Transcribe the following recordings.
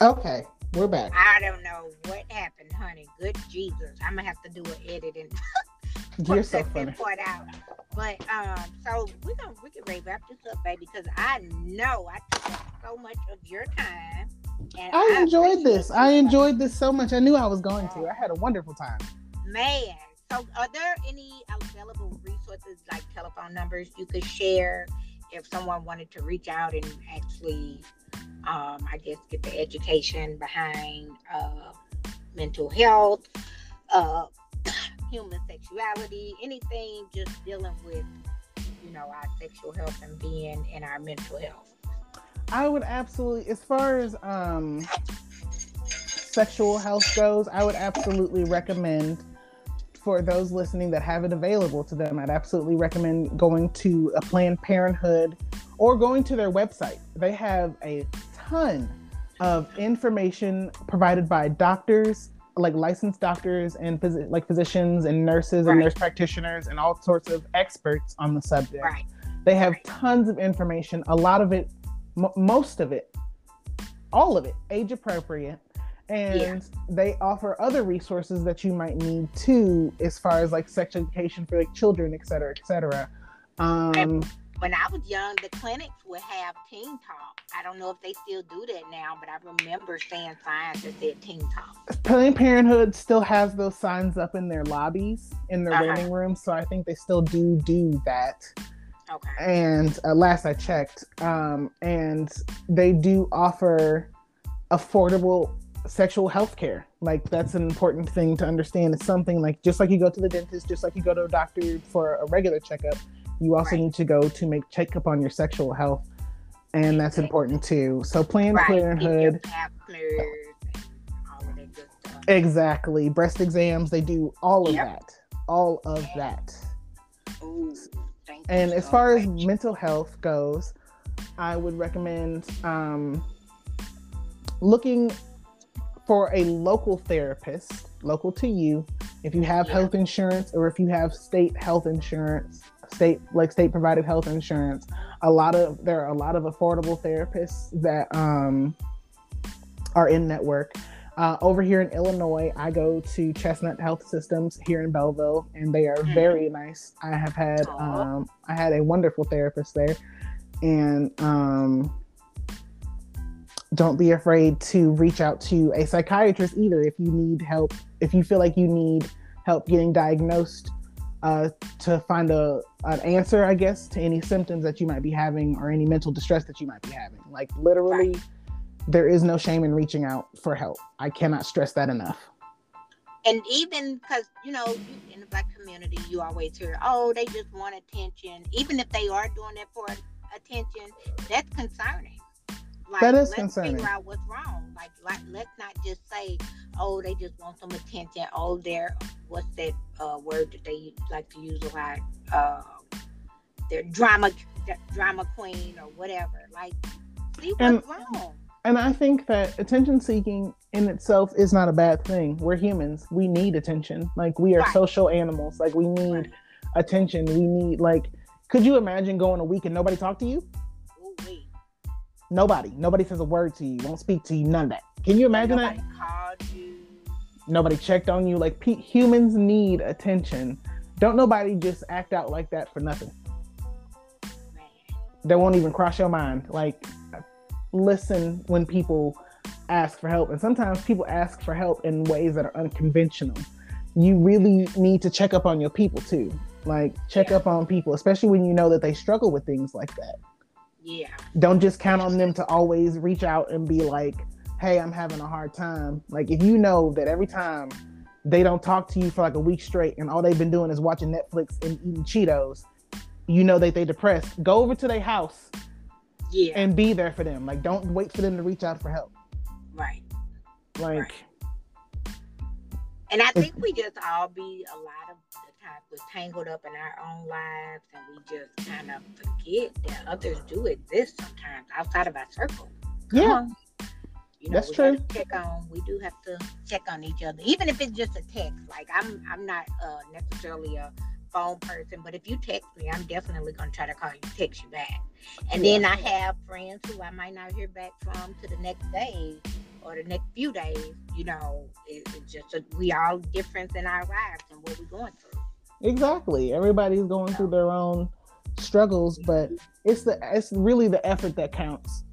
Okay, we're back. I don't know what happened, honey. Good Jesus, I'm gonna have to do an edit and You're so funny. part out. But um, so we gonna we can ready wrap this up, baby, because I know I took up so much of your time. And I enjoyed this. I enjoyed this so much. I knew I was going to. I had a wonderful time. Man, so are there any available resources like telephone numbers you could share if someone wanted to reach out and actually, um, I guess, get the education behind uh, mental health, uh, human sexuality, anything just dealing with, you know, our sexual health and being and our mental health? I would absolutely, as far as um, sexual health goes, I would absolutely recommend for those listening that have it available to them. I'd absolutely recommend going to a Planned Parenthood or going to their website. They have a ton of information provided by doctors, like licensed doctors and phys- like physicians and nurses and nurse practitioners and all sorts of experts on the subject. Right. They have Right. tons of information. A lot of it, m- most of it, all of it, age appropriate. And they offer other resources that you might need too, as far as like sex education for like children, et cetera, et cetera. Um, When I was young, the clinics would have Teen Talk. I don't know if they still do that now, but I remember seeing signs that said Teen Talk. Planned Parenthood still has those signs up in their lobbies, in their Uh-huh. waiting rooms. So I think they still do do that. Okay. and uh, last I checked, um, and they do offer affordable sexual health care. Like that's an important thing to understand. It's something like just like you go to the dentist, just like you go to a doctor for a regular checkup, you also Right. need to go to make checkup on your sexual health, and that's important too. So Planned Right. Parenthood, Pap smears and all of that good stuff. exactly. Breast exams, they do all of Yep. that, all of that. Ooh, And as so far as mental health goes, I would recommend um, looking for a local therapist, local to you. If you have health insurance or if you have state health insurance, state like state provided health insurance, a lot of there are a lot of affordable therapists that um, are in network. Uh, over here in Illinois, I go to Chestnut Health Systems here in Belleville, and they are Mhm. very nice. I have had um, I had a wonderful therapist there, and um, don't be afraid to reach out to a psychiatrist either if you need help. If you feel like you need help getting diagnosed, uh, to find a an answer, I guess, to any symptoms that you might be having or any mental distress that you might be having. Like literally, there is no shame in reaching out for help. I cannot stress that enough. and even because you know in the black community you always hear oh they just want attention even if they are doing it for attention that's concerning like That is let's concerning. figure out what's wrong like, like let's not just say oh they just want some attention oh they're what's that uh, word that they like to use a lot uh, they're drama drama queen or whatever like see what's And- wrong And I think that attention seeking in itself is not a bad thing. We're humans. We need attention. Like we are Right. social animals. Like we need Right. attention. We need like could you imagine going a week and nobody talk to you? Nobody. Nobody says a word to you, won't speak to you, none of that. Can you imagine nobody that? called you Nobody checked on you. Like pe- humans need attention. Don't nobody just act out like that for nothing. man That won't even cross your mind. Like listen when people ask for help. And sometimes people ask for help in ways that are unconventional. You really need to check up on your people too. Like check Yeah. up on people, especially when you know that they struggle with things like that. Yeah Don't just count on them to always reach out and be like, "Hey, I'm having a hard time." Like if you know that every time they don't talk to you for like a week straight and all they've been doing is watching Netflix and eating Cheetos, you know that they depressed. Go over to their house yeah and be there for them. Like don't wait for them to reach out for help. right Like Right. And I think we just all be a lot of the time was tangled up in our own lives, and we just kind of forget that others do exist sometimes outside of our circle. Come yeah, on. You know, That's we true. Check on. We do have to check on each other, even if it's just a text. Like I'm, I'm not uh, necessarily a phone person, but if you text me, I'm definitely gonna try to call you, text you back. And yeah. then I have friends who I might not hear back from to the next day or the next few days. You know, it, it's just a, we all different in our lives and what we're going through. Exactly. Everybody's going through their own struggles, but it's the it's really the effort that counts.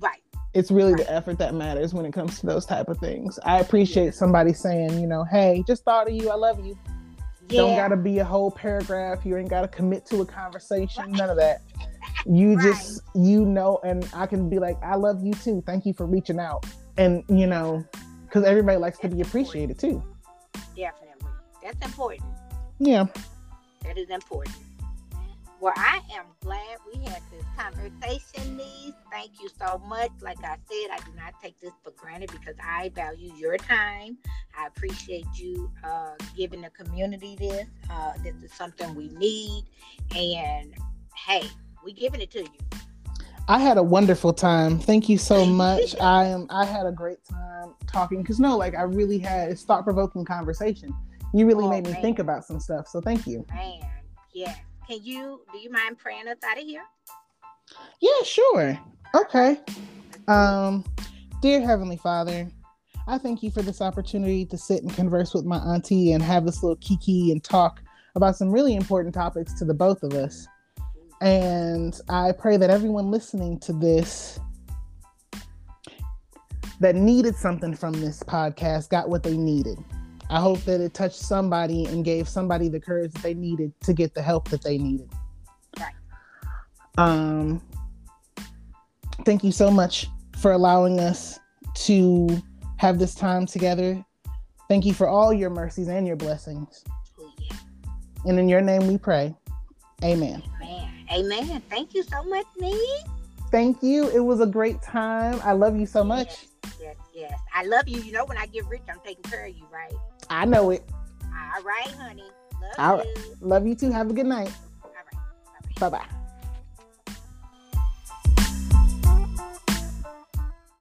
Right. It's really right. the effort that matters when it comes to those type of things. I appreciate yeah. somebody saying, you know, hey, just thought of you. I love you. Yeah. Don't gotta be a whole paragraph. You ain't gotta commit to a conversation. None of that. You right. just you know, and I can be like, I love you too. Thank you for reaching out. And you know, because everybody likes That's to be appreciated important. too. Definitely. That's important. Yeah. That is important. Well, I am glad we had this conversation, Niece. Thank you so much. Like I said, I do not take this for granted because I value your time. I appreciate you uh, giving the community this. Uh, this is something we need. And hey, we giving it to you. I had a wonderful time. Thank you so much. I am. I had a great time talking because no, like I really had a thought provoking conversation. You really oh, made me man. think about some stuff. So thank you. Man, yes. Can you do you mind praying us out of here? Yeah, sure. Okay. Um, dear Heavenly Father, I thank you for this opportunity to sit and converse with my auntie and have this little kiki and talk about some really important topics to the both of us. And I pray that everyone listening to this that needed something from this podcast got what they needed. I hope that it touched somebody and gave somebody the courage that they needed to get the help that they needed. Right. Um, thank you so much for allowing us to have this time together. Thank you for all your mercies and your blessings. Yeah. And in your name we pray. Amen. Amen. Amen. Thank you so much, me. Thank you. It was a great time. I love you so much. Yes, yes, yes. I love you. You know, when I get rich, I'm taking care of you, right? I know it. All right, honey. Love All you. Love you too. Have a good night. All right. Bye bye.